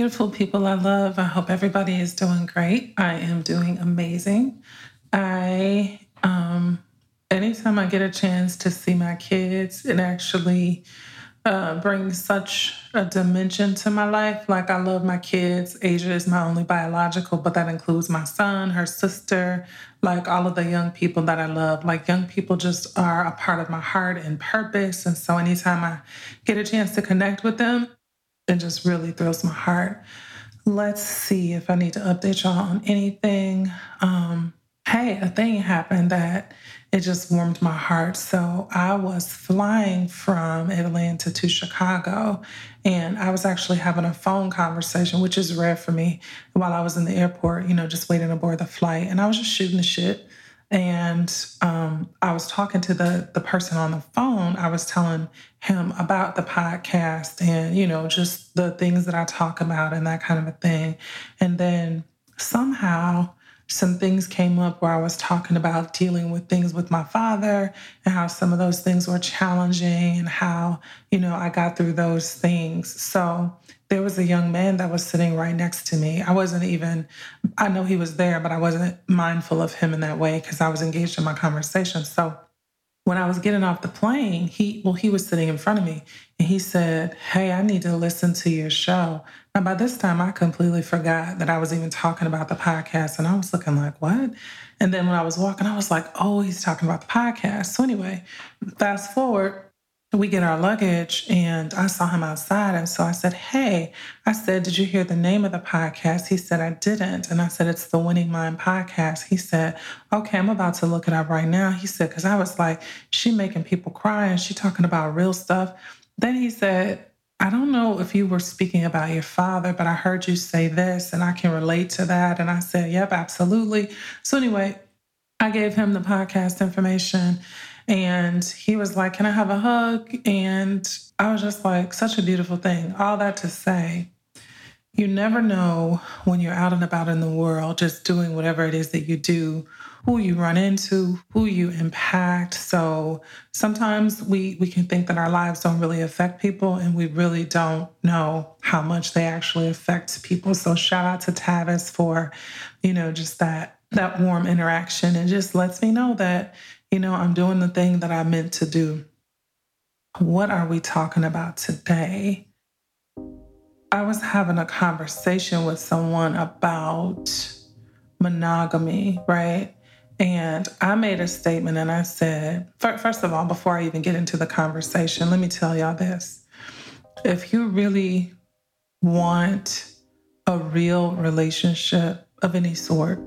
Beautiful people I love. I hope everybody is doing great. I am doing amazing. I, um, anytime I get a chance to see my kids, it actually uh, brings such a dimension to my life. Like, I love my kids. Asia is my only biological, but that includes my son, her sister, like all of the young people that I love. Like, young people just are a part of my heart and purpose. And so, anytime I get a chance to connect with them, it just really thrills my heart. Let's see if I need to update y'all on anything. Um, hey, a thing happened that it just warmed my heart. So I was flying from Atlanta to Chicago, and I was actually having a phone conversation, which is rare for me, while I was in the airport, you know, just waiting aboard the flight. And I was just shooting the shit and um, I was talking to the the person on the phone. I was telling him about the podcast and you know just the things that I talk about and that kind of a thing. And then somehow some things came up where I was talking about dealing with things with my father and how some of those things were challenging and how, you know, I got through those things. So there was a young man that was sitting right next to me. I wasn't even, I know he was there, but I wasn't mindful of him in that way because I was engaged in my conversation. So when I was getting off the plane, he, well, he was sitting in front of me and he said, Hey, I need to listen to your show. Now, by this time, I completely forgot that I was even talking about the podcast. And I was looking like, what? And then when I was walking, I was like, oh, he's talking about the podcast. So, anyway, fast forward, we get our luggage and I saw him outside. And so I said, Hey, I said, Did you hear the name of the podcast? He said, I didn't. And I said, It's the Winning Mind podcast. He said, Okay, I'm about to look it up right now. He said, Because I was like, She making people cry and she talking about real stuff. Then he said, I don't know if you were speaking about your father, but I heard you say this and I can relate to that. And I said, Yep, absolutely. So, anyway, I gave him the podcast information and he was like, Can I have a hug? And I was just like, Such a beautiful thing. All that to say, you never know when you're out and about in the world, just doing whatever it is that you do, who you run into, who you impact. So sometimes we we can think that our lives don't really affect people and we really don't know how much they actually affect people. So shout out to Tavis for, you know, just that that warm interaction and just lets me know that, you know, I'm doing the thing that I meant to do. What are we talking about today? I was having a conversation with someone about monogamy, right? And I made a statement and I said, first of all, before I even get into the conversation, let me tell y'all this. If you really want a real relationship of any sort,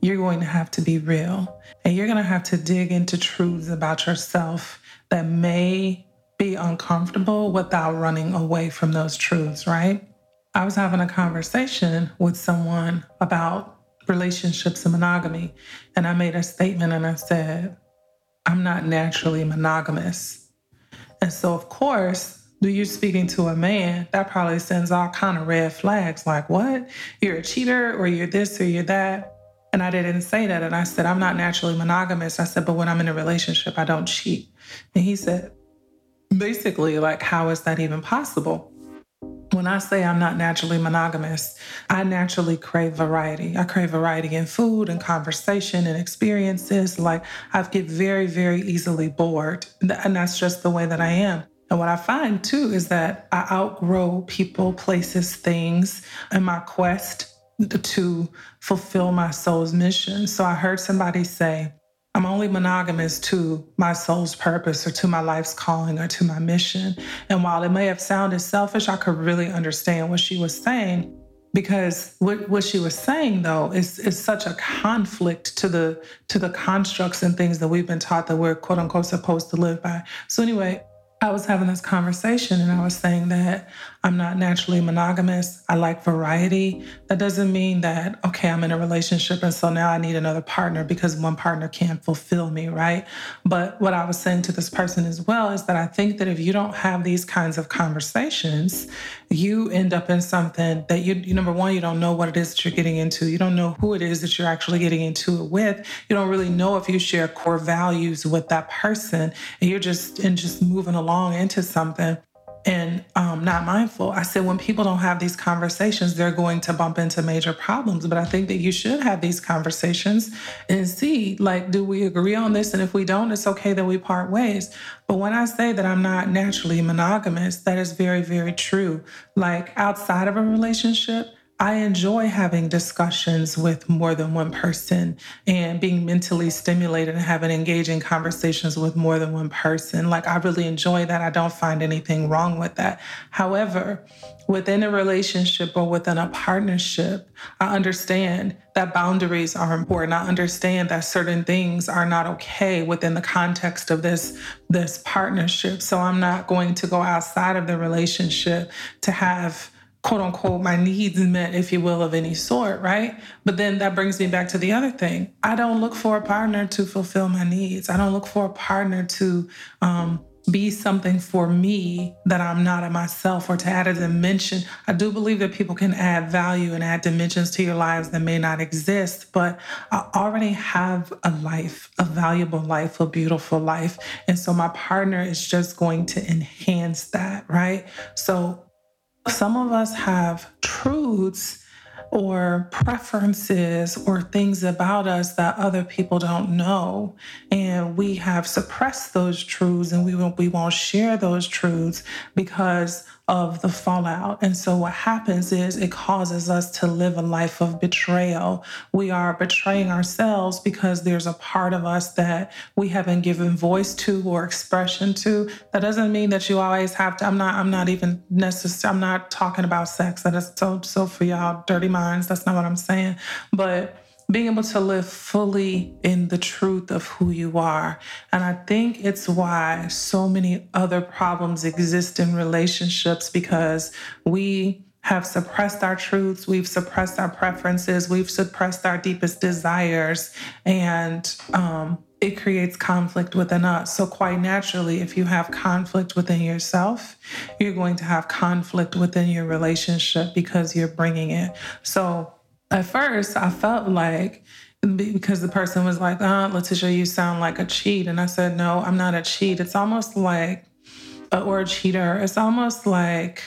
you're going to have to be real. And you're going to have to dig into truths about yourself that may be uncomfortable without running away from those truths, right? I was having a conversation with someone about relationships and monogamy. And I made a statement and I said, I'm not naturally monogamous. And so, of course, do you speaking to a man, that probably sends all kind of red flags like, what? You're a cheater or you're this or you're that. And I didn't say that. And I said, I'm not naturally monogamous. I said, but when I'm in a relationship, I don't cheat. And he said, basically, like, how is that even possible? When I say I'm not naturally monogamous, I naturally crave variety. I crave variety in food and conversation and experiences. Like I get very, very easily bored. And that's just the way that I am. And what I find too is that I outgrow people, places, things in my quest to fulfill my soul's mission. So I heard somebody say, I'm only monogamous to my soul's purpose or to my life's calling or to my mission. And while it may have sounded selfish, I could really understand what she was saying because what, what she was saying though is, is such a conflict to the to the constructs and things that we've been taught that we're quote unquote supposed to live by. So anyway, I was having this conversation and I was saying that I'm not naturally monogamous. I like variety. That doesn't mean that, okay, I'm in a relationship and so now I need another partner because one partner can't fulfill me, right? But what I was saying to this person as well is that I think that if you don't have these kinds of conversations, you end up in something that you, you number one, you don't know what it is that you're getting into. You don't know who it is that you're actually getting into it with. You don't really know if you share core values with that person and you're just and just moving along into something and um, not mindful. I said, when people don't have these conversations, they're going to bump into major problems. But I think that you should have these conversations and see, like, do we agree on this? And if we don't, it's okay that we part ways. But when I say that I'm not naturally monogamous, that is very, very true. Like, outside of a relationship, I enjoy having discussions with more than one person and being mentally stimulated and having engaging conversations with more than one person. Like, I really enjoy that. I don't find anything wrong with that. However, within a relationship or within a partnership, I understand that boundaries are important. I understand that certain things are not okay within the context of this, this partnership. So I'm not going to go outside of the relationship to have quote unquote my needs met, if you will, of any sort, right? But then that brings me back to the other thing. I don't look for a partner to fulfill my needs. I don't look for a partner to um, be something for me that I'm not in myself or to add a dimension. I do believe that people can add value and add dimensions to your lives that may not exist, but I already have a life, a valuable life, a beautiful life. And so my partner is just going to enhance that, right? So some of us have truths or preferences or things about us that other people don't know. And we have suppressed those truths and we won't, we won't share those truths because of the fallout. And so what happens is it causes us to live a life of betrayal. We are betraying ourselves because there's a part of us that we haven't given voice to or expression to. That doesn't mean that you always have to. I'm not, I'm not even necessary. I'm not talking about sex. That is so so for y'all dirty minds. That's not what I'm saying. But being able to live fully in the truth of who you are. And I think it's why so many other problems exist in relationships because we have suppressed our truths, we've suppressed our preferences, we've suppressed our deepest desires, and um, it creates conflict within us. So, quite naturally, if you have conflict within yourself, you're going to have conflict within your relationship because you're bringing it. So, at first I felt like because the person was like, "Ah, oh, Leticia, you sound like a cheat," and I said, "No, I'm not a cheat. It's almost like, or a cheater. It's almost like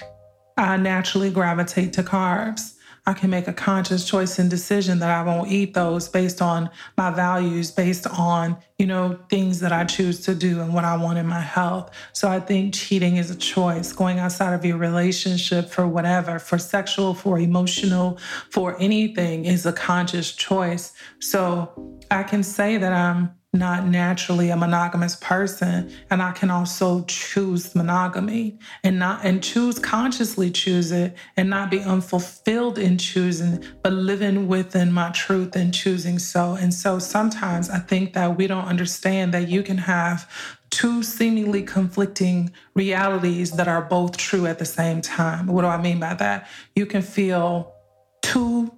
I naturally gravitate to carbs." I can make a conscious choice and decision that I won't eat those based on my values, based on, you know, things that I choose to do and what I want in my health. So I think cheating is a choice, going outside of your relationship for whatever, for sexual, for emotional, for anything is a conscious choice. So I can say that I'm not naturally a monogamous person and i can also choose monogamy and not and choose consciously choose it and not be unfulfilled in choosing but living within my truth and choosing so. And so sometimes i think that we don't understand that you can have two seemingly conflicting realities that are both true at the same time. What do i mean by that? You can feel two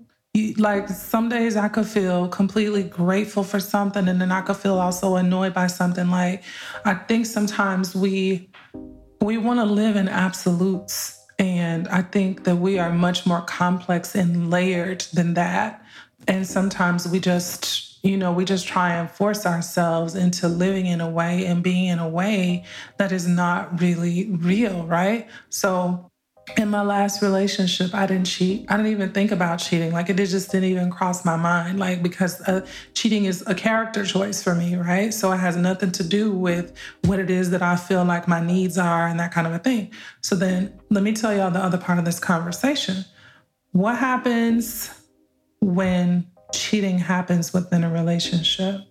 like some days I could feel completely grateful for something, and then I could feel also annoyed by something. Like I think sometimes we we want to live in absolutes, and I think that we are much more complex and layered than that. And sometimes we just, you know, we just try and force ourselves into living in a way and being in a way that is not really real, right? So in my last relationship, I didn't cheat. I didn't even think about cheating. Like it just didn't even cross my mind. Like because uh, cheating is a character choice for me, right? So it has nothing to do with what it is that I feel like my needs are and that kind of a thing. So then let me tell y'all the other part of this conversation. What happens when cheating happens within a relationship?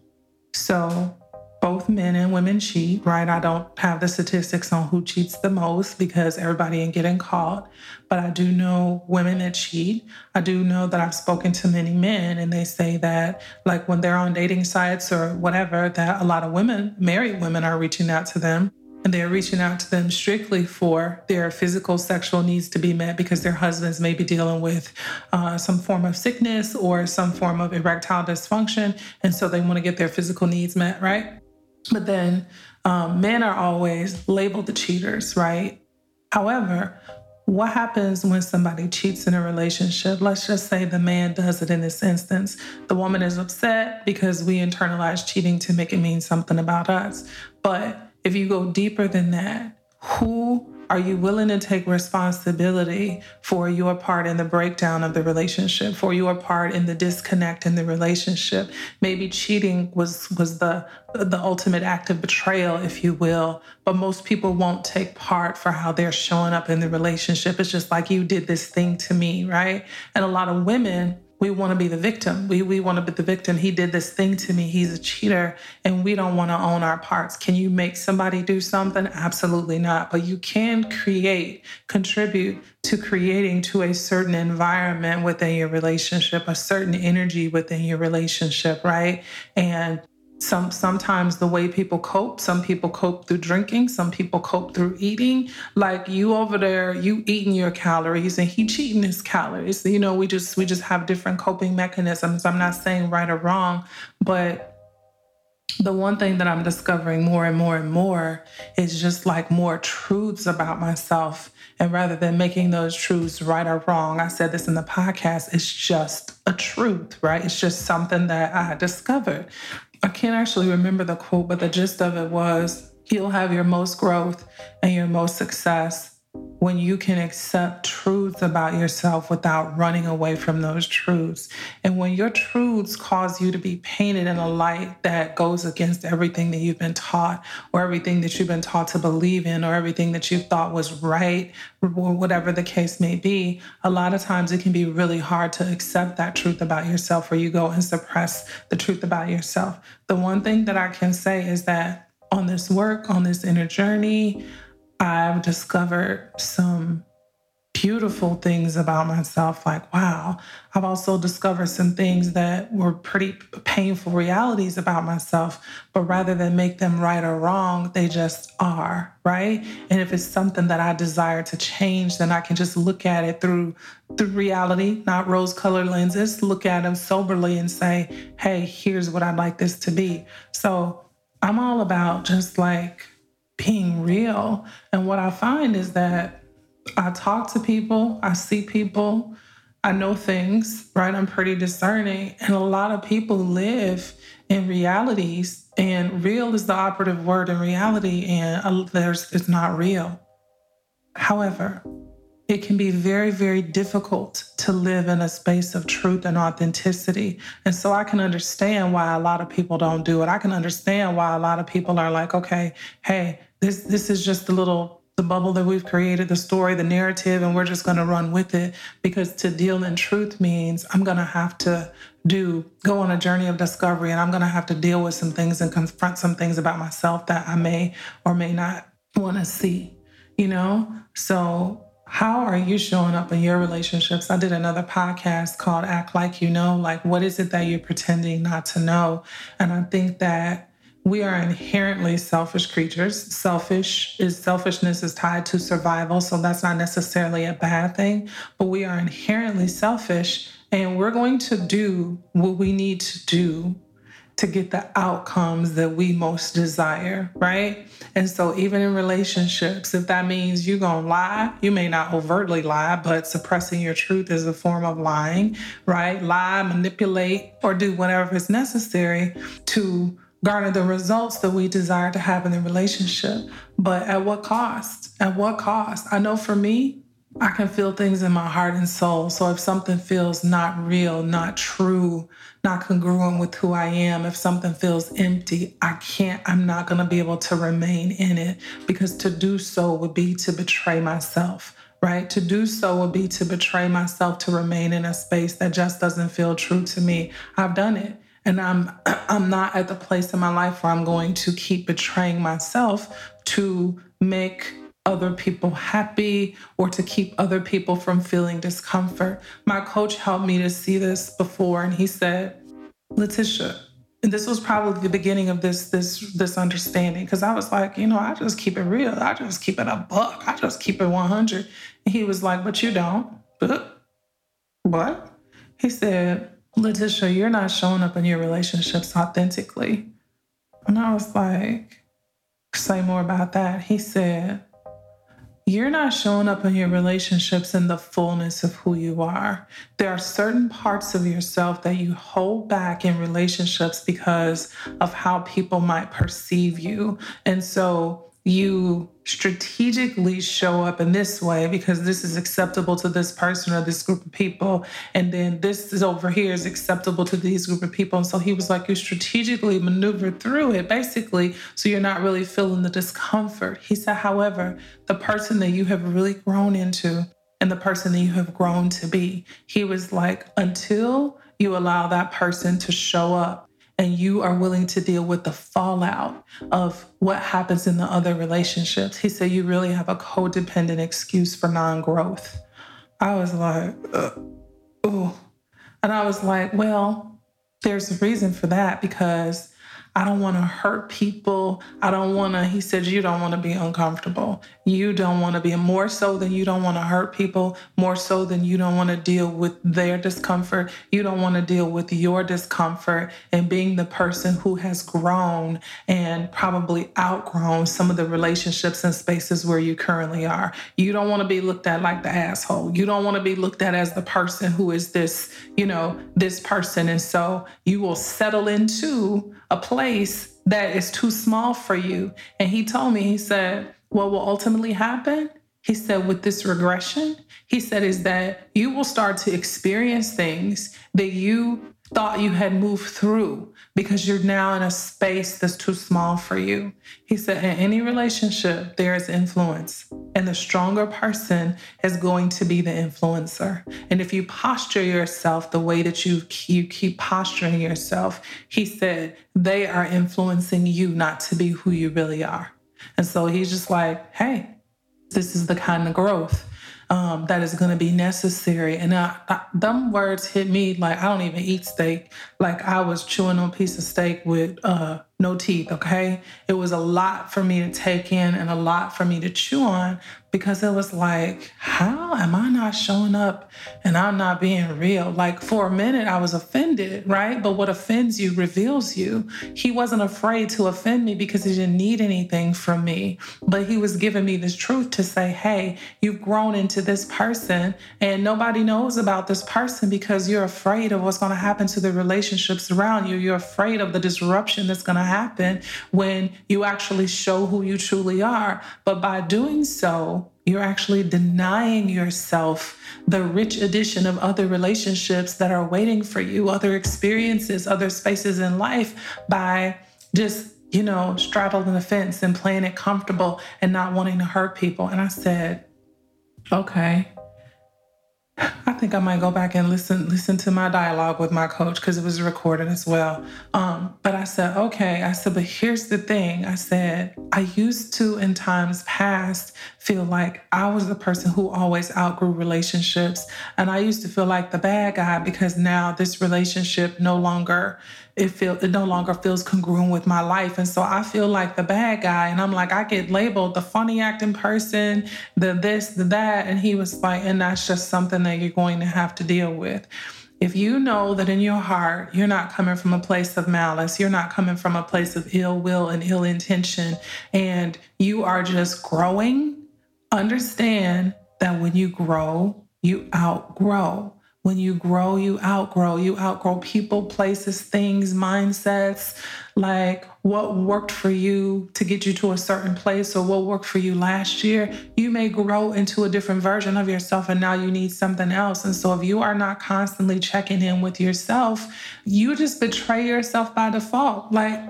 So both men and women cheat, right? I don't have the statistics on who cheats the most because everybody ain't getting caught. But I do know women that cheat. I do know that I've spoken to many men and they say that, like, when they're on dating sites or whatever, that a lot of women, married women, are reaching out to them and they're reaching out to them strictly for their physical sexual needs to be met because their husbands may be dealing with uh, some form of sickness or some form of erectile dysfunction. And so they want to get their physical needs met, right? But then um, men are always labeled the cheaters, right? However, what happens when somebody cheats in a relationship? Let's just say the man does it in this instance. The woman is upset because we internalize cheating to make it mean something about us. But if you go deeper than that, who are you willing to take responsibility for your part in the breakdown of the relationship, for your part in the disconnect in the relationship? Maybe cheating was was the the ultimate act of betrayal, if you will, but most people won't take part for how they're showing up in the relationship. It's just like you did this thing to me, right? And a lot of women we want to be the victim. We, we want to be the victim. He did this thing to me. He's a cheater, and we don't want to own our parts. Can you make somebody do something? Absolutely not. But you can create, contribute to creating to a certain environment within your relationship, a certain energy within your relationship, right? And some sometimes the way people cope some people cope through drinking some people cope through eating. Like you over there you eating your calories and he cheating his calories. You know we just we just have different coping mechanisms. I'm not saying right or wrong but the one thing that i'm discovering more and more and more is just like more truths about myself. And rather than making those truths right or wrong i said this in the podcast it's just a truth right? It's just something that i discovered I can't actually remember the quote, but the gist of it was you'll have your most growth and your most success when you can accept truths about yourself without running away from those truths. And when your truths cause you to be painted in a light that goes against everything that you've been taught, or everything that you've been taught to believe in, or everything that you thought was right, or whatever the case may be, a lot of times it can be really hard to accept that truth about yourself, or you go and suppress the truth about yourself. The one thing that I can say is that on this work, on this inner journey, I've discovered some beautiful things about myself. Like, wow, I've also discovered some things that were pretty painful realities about myself. But rather than make them right or wrong, they just are, right? And if it's something that I desire to change, then I can just look at it through the reality, not rose colored lenses, look at them soberly and say, hey, here's what I'd like this to be. So I'm all about just like, being real. And what I find is that I talk to people, I see people, I know things, right? I'm pretty discerning. And a lot of people live in realities, and real is the operative word in reality, and there's it's not real. However, it can be very, very difficult to live in a space of truth and authenticity. And so I can understand why a lot of people don't do it. I can understand why a lot of people are like, okay, hey, this this is just the little the bubble that we've created, the story, the narrative, and we're just going to run with it because to deal in truth means I'm going to have to do go on a journey of discovery and I'm going to have to deal with some things and confront some things about myself that I may or may not want to see, you know? So how are you showing up in your relationships? I did another podcast called Act Like You Know. Like, what is it that you're pretending not to know? And I think that we are inherently selfish creatures. Selfish is selfishness is tied to survival, so that's not necessarily a bad thing, but we are inherently selfish and we're going to do what we need to do to get the outcomes that we most desire, right? And so even in relationships, if that means you're to lie, you may not overtly lie, but suppressing your truth is a form of lying, right? Lie, manipulate, or do whatever is necessary to garner the results that we desire to have in the relationship. But at what cost? At what cost? I know for me, I can feel things in my heart and soul. So if something feels not real, not true, not congruent with who I am, if something feels empty, I can't, I'm not going to be able to remain in it because to do so would be to betray myself, right? To do so would be to betray myself to remain in a space that just doesn't feel true to me. I've done it and I'm I'm not at the place in my life where I'm going to keep betraying myself to make other people happy or to keep other people from feeling discomfort. My coach helped me to see this before and he said, "Leticia, and this was probably the beginning of this this this understanding because I was like, you know, I just keep it real. I just keep it a buck. I just keep it 100. And he was like, but you don't. But what? He said, Leticia, you're not showing up in your relationships authentically. And I was like, say more about that. He said, you're not showing up in your relationships in the fullness of who you are. There are certain parts of yourself that you hold back in relationships because of how people might perceive you. And so you strategically show up in this way because this is acceptable to this person or this group of people. And then this is over here is acceptable to these group of people. And so he was like you strategically maneuver through it basically so you're not really feeling the discomfort. He said however the person that you have really grown into and the person that you have grown to be he was like until you allow that person to show up and you are willing to deal with the fallout of what happens in the other relationships. He said, You really have a codependent excuse for non growth. I was like, Oh. And I was like, Well, there's a reason for that because I don't want to hurt people. I don't want to, he said, you don't want to be uncomfortable. You don't want to be more so than you don't want to hurt people, more so than you don't want to deal with their discomfort. You don't want to deal with your discomfort and being the person who has grown and probably outgrown some of the relationships and spaces where you currently are. You don't want to be looked at like the asshole. You don't want to be looked at as the person who is this, you know, this person. And so you will settle into a place that is too small for you. And he told me, he said, what will ultimately happen? He said, with this regression, he said, is that you will start to experience things that you thought you had moved through because you're now in a space that's too small for you. He said, in any relationship, there is influence, and the stronger person is going to be the influencer. And if you posture yourself the way that you, you keep posturing yourself, he said, they are influencing you not to be who you really are. And so he's just like, hey, this is the kind of growth um, that is going to be necessary. And I, I, them words hit me like I don't even eat steak. Like I was chewing on a piece of steak with uh, no teeth. Okay, it was a lot for me to take in and a lot for me to chew on because it was like, how am I not showing up and I'm not being real? Like for a minute, I was offended, right? But what offends you reveals you. He wasn't afraid to offend me because he didn't need anything from me, but he was giving me this truth to say, hey, you've grown into this person and nobody knows about this person because you're afraid of what's going to happen to the relationships around you. You're afraid of the disruption that's going to happen when you actually show who you truly are. But by doing so, you're actually denying yourself the rich addition of other relationships that are waiting for you, other experiences, other spaces in life by just, you know, straddling the fence and playing it comfortable and not wanting to hurt people. And I said, okay, think I might go back and listen listen to my dialogue with my coach because it was recorded as well. Um, but I said, okay. I said, but here's the thing. I said, I used to in times past feel like I was the person who always outgrew relationships, and I used to feel like the bad guy because now this relationship no longer it feel it no longer feels congruent with my life. And so i feel like the bad guy and i'm like i get labeled the funny acting person the this the that. And he was like and that's just something that you're going to have to deal with. If you know that in your heart you're not coming from a place of malice, you're not coming from a place of ill will and ill intention, and you are just growing, understand that when you grow, you outgrow. When you grow, you outgrow. You outgrow people, places, things, mindsets. Like what worked for you to get you to a certain place or what worked for you last year, you may grow into a different version of yourself and now you need something else. And so if you are not constantly checking in with yourself, you just betray yourself by default. Like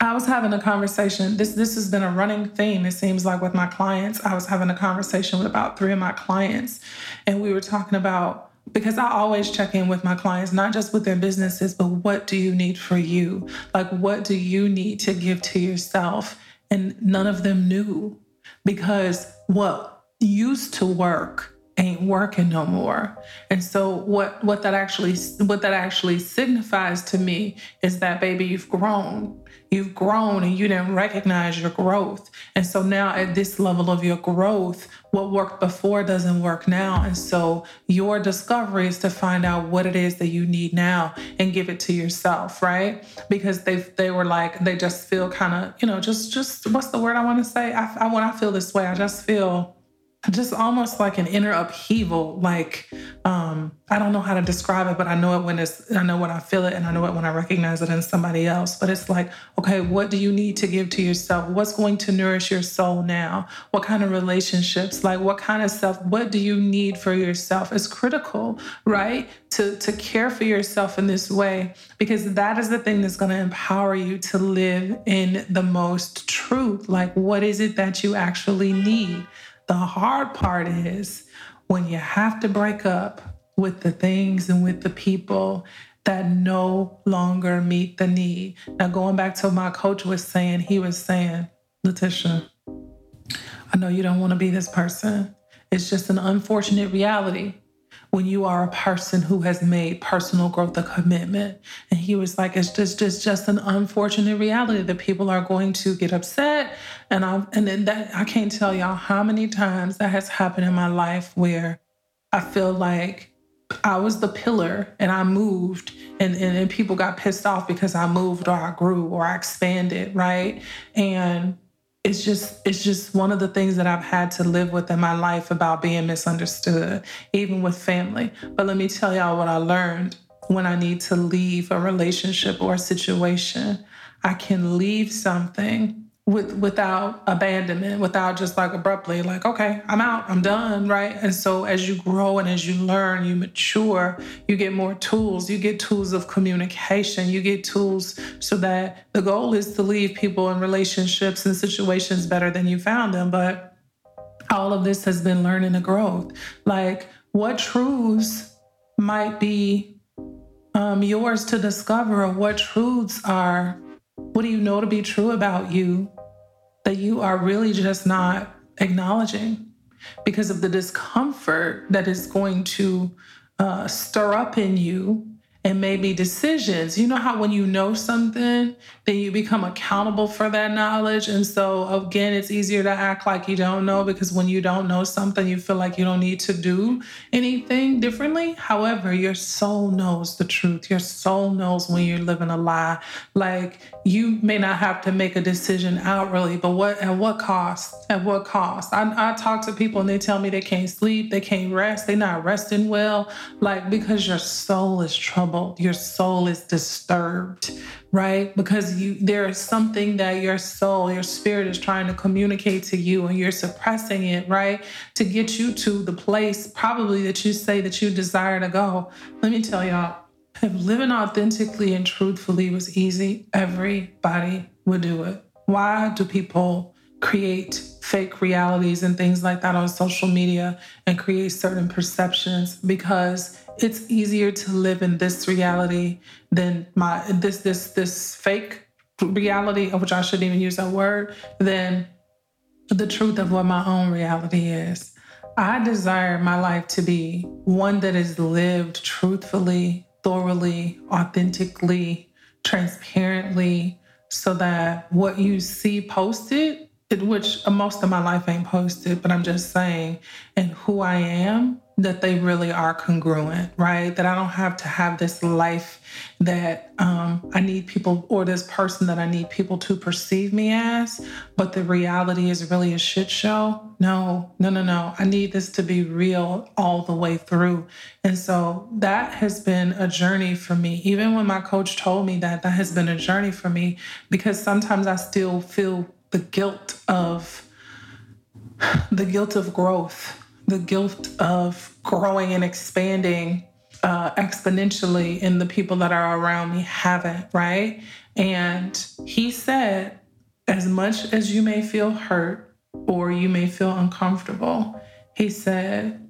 I was having a conversation. This this has been a running theme. It seems like with my clients. I was having a conversation with about three of my clients, and we were talking about because I always check in with my clients, not just with their businesses, but what do you need for you? Like, what do you need to give to yourself? And none of them knew because what used to work ain't working no more. And so what what that actually what that actually signifies to me is that baby you've grown. You've grown and you didn't recognize your growth. And so now at this level of your growth, what worked before doesn't work now. And so your discovery is to find out what it is that you need now and give it to yourself, right? Because they they were like they just feel kind of, you know, just just what's the word I want to say? I, I when I feel this way, I just feel just almost like an inner upheaval like um i don't know how to describe it but i know it when it's i know when i feel it and i know it when i recognize it in somebody else. But it's like okay what do you need to give to yourself? What's going to nourish your soul now? What kind of relationships? Like what kind of stuff what do you need for yourself? It's critical right? To to care for yourself in this way because that is the thing that's going to empower you to live in the most truth. Like what is it that you actually need the hard part is when you have to break up with the things and with the people that no longer meet the need. Now, going back to my coach was saying, he was saying, Leticia, I know you don't want to be this person. It's just an unfortunate reality when you are a person who has made personal growth a commitment. And he was like, it's just just just an unfortunate reality that people are going to get upset. And I and then that I can't tell y'all how many times that has happened in my life where I feel like I was the pillar and I moved and, and, and people got pissed off because I moved or I grew or I expanded, right? And it's just it's just one of the things that I've had to live with in my life about being misunderstood, even with family. But let me tell y'all what I learned when I need to leave a relationship or a situation. I can leave something with without abandonment, without just like abruptly like, okay, I'm out, I'm done, right? And so as you grow and as you learn, you mature, you get more tools, you get tools of communication, you get tools so that the goal is to leave people in relationships and situations better than you found them. But all of this has been learning and growth. Like what truths might be um, yours to discover, or what truths are what do you know to be true about you that you are really just not acknowledging because of the discomfort that is going to uh, stir up in you and maybe decisions. You know how when you know something, then you become accountable for that knowledge. And so, again, it's easier to act like you don't know because when you don't know something, you feel like you don't need to do anything differently. However, your soul knows the truth. Your soul knows when you're living a lie. Like you may not have to make a decision outwardly, but what at what cost? At what cost? I, I talk to people and they tell me they can't sleep, they can't rest, they're not resting well, like because your soul is troubled, your soul is disturbed, right? Because you there is something that your soul, your spirit is trying to communicate to you and you're suppressing it, right? To get you to the place probably that you say that you desire to go. Let me tell y'all if living authentically and truthfully was easy, everybody would do it. Why do people create fake realities and things like that on social media and create certain perceptions? Because it's easier to live in this reality than my this this this fake reality, of which I shouldn't even use that word, than the truth of what my own reality is. I desire my life to be one that is lived truthfully, thoroughly, authentically, transparently, so that what you see posted, which most of my life ain't posted, but I'm just saying, and who I am that they really are congruent, right? That I don't have to have this life that um, I need people or this person that I need people to perceive me as, but the reality is really a shit show. No, no, no, no. I need this to be real all the way through. And so that has been a journey for me. Even when my coach told me that, that has been a journey for me because sometimes I still feel the guilt of the guilt of growth the guilt of growing and expanding uh, exponentially and the people that are around me haven't, right? And he said, as much as you may feel hurt or you may feel uncomfortable, he said,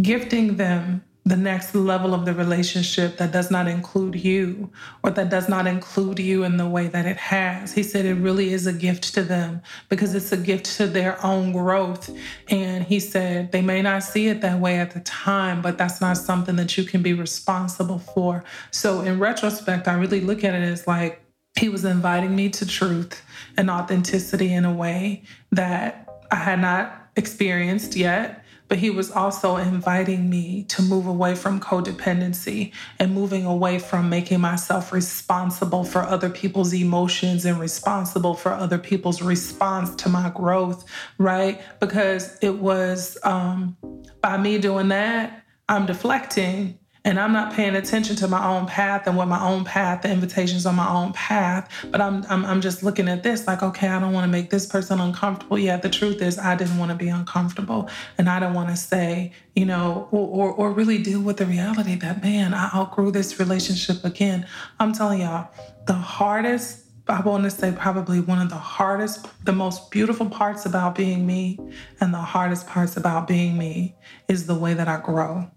gifting them the next level of the relationship that does not include you or that does not include you in the way that it has. He said it really is a gift to them because it's a gift to their own growth. And he said they may not see it that way at the time, but that's not something that you can be responsible for. So, in retrospect, I really look at it as like he was inviting me to truth and authenticity in a way that I had not experienced yet but he was also inviting me to move away from codependency and moving away from making myself responsible for other people's emotions and responsible for other people's response to my growth, right? Because it was um, by me doing that, I'm deflecting and I'm not paying attention to my own path and what my own path, the invitations on my own path. But I'm, I'm, I'm just looking at this like, okay, I don't want to make this person uncomfortable. Yeah, the truth is, I didn't want to be uncomfortable, and I don't want to say, you know, or, or, or really deal with the reality that man, I outgrew this relationship again. I'm telling y'all, the hardest I want to say probably one of the hardest, the most beautiful parts about being me and the hardest parts about being me is the way that I grow.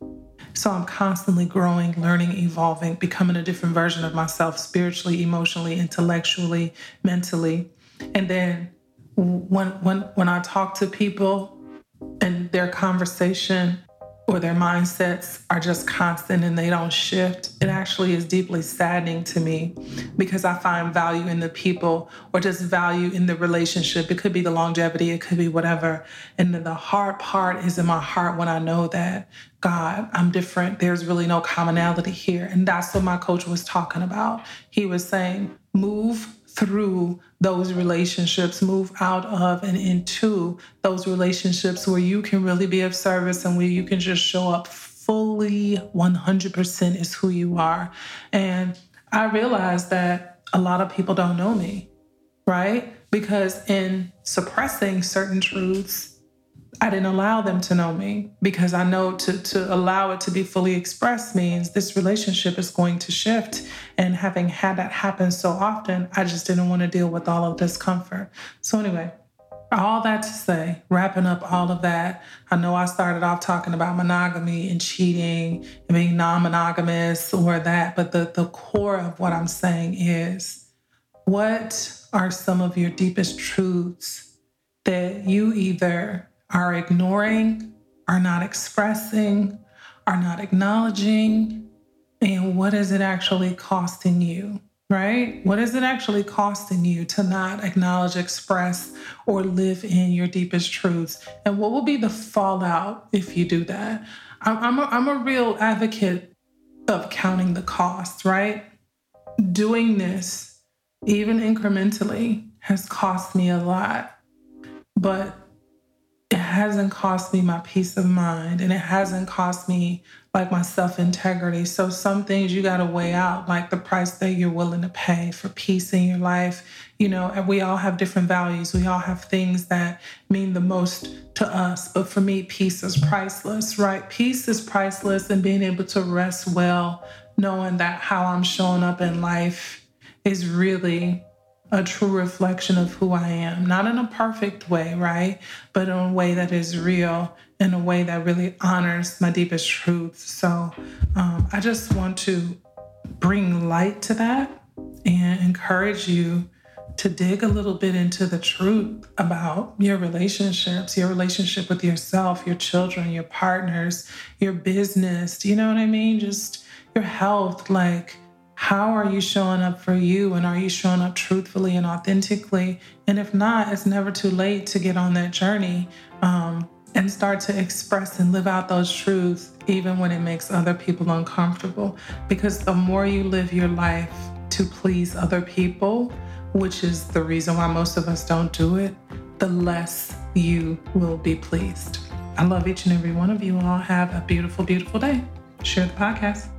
So I'm constantly growing, learning, evolving, becoming a different version of myself spiritually, emotionally, intellectually, mentally. And then when when when I talk to people and their conversation or their mindsets are just constant and they don't shift, it actually is deeply saddening to me because I find value in the people or just value in the relationship. It could be the longevity, it could be whatever. And then the hard part is in my heart when I know that God, I'm different. There's really no commonality here. And that's what my coach was talking about. He was saying, move through those relationships, move out of and into those relationships where you can really be of service and where you can just show up fully 100% is who you are. And I realized that a lot of people don't know me, right? Because in suppressing certain truths, I didn't allow them to know me because I know to, to allow it to be fully expressed means this relationship is going to shift. And having had that happen so often, I just didn't want to deal with all of this discomfort. So, anyway, all that to say, wrapping up all of that, I know I started off talking about monogamy and cheating and being non monogamous or that, but the, the core of what I'm saying is what are some of your deepest truths that you either are ignoring, are not expressing, are not acknowledging, and what is it actually costing you? Right? What is it actually costing you to not acknowledge, express, or live in your deepest truths? And what will be the fallout if you do that? I'm, a, I'm a real advocate of counting the costs, right? Doing this, even incrementally, has cost me a lot. But it hasn't cost me my peace of mind and it hasn't cost me like my self integrity. So, some things you got to weigh out, like the price that you're willing to pay for peace in your life. You know, and we all have different values. We all have things that mean the most to us. But for me, peace is priceless, right? Peace is priceless and being able to rest well, knowing that how I'm showing up in life is really a true reflection of who I am, not in a perfect way, right? But in a way that is real, in a way that really honors my deepest truths. So um, I just want to bring light to that and encourage you to dig a little bit into the truth about your relationships, your relationship with yourself, your children, your partners, your business. Do you know what I mean? Just your health. Like, how are you showing up for you? And are you showing up truthfully and authentically? And if not it's never too late to get on that journey um, and start to express and live out those truths even when it makes other people uncomfortable. Because the more you live your life to please other people which is the reason why most of us don't do it the less you will be pleased. I love each and every one of you all. Have a beautiful beautiful day. Share the podcast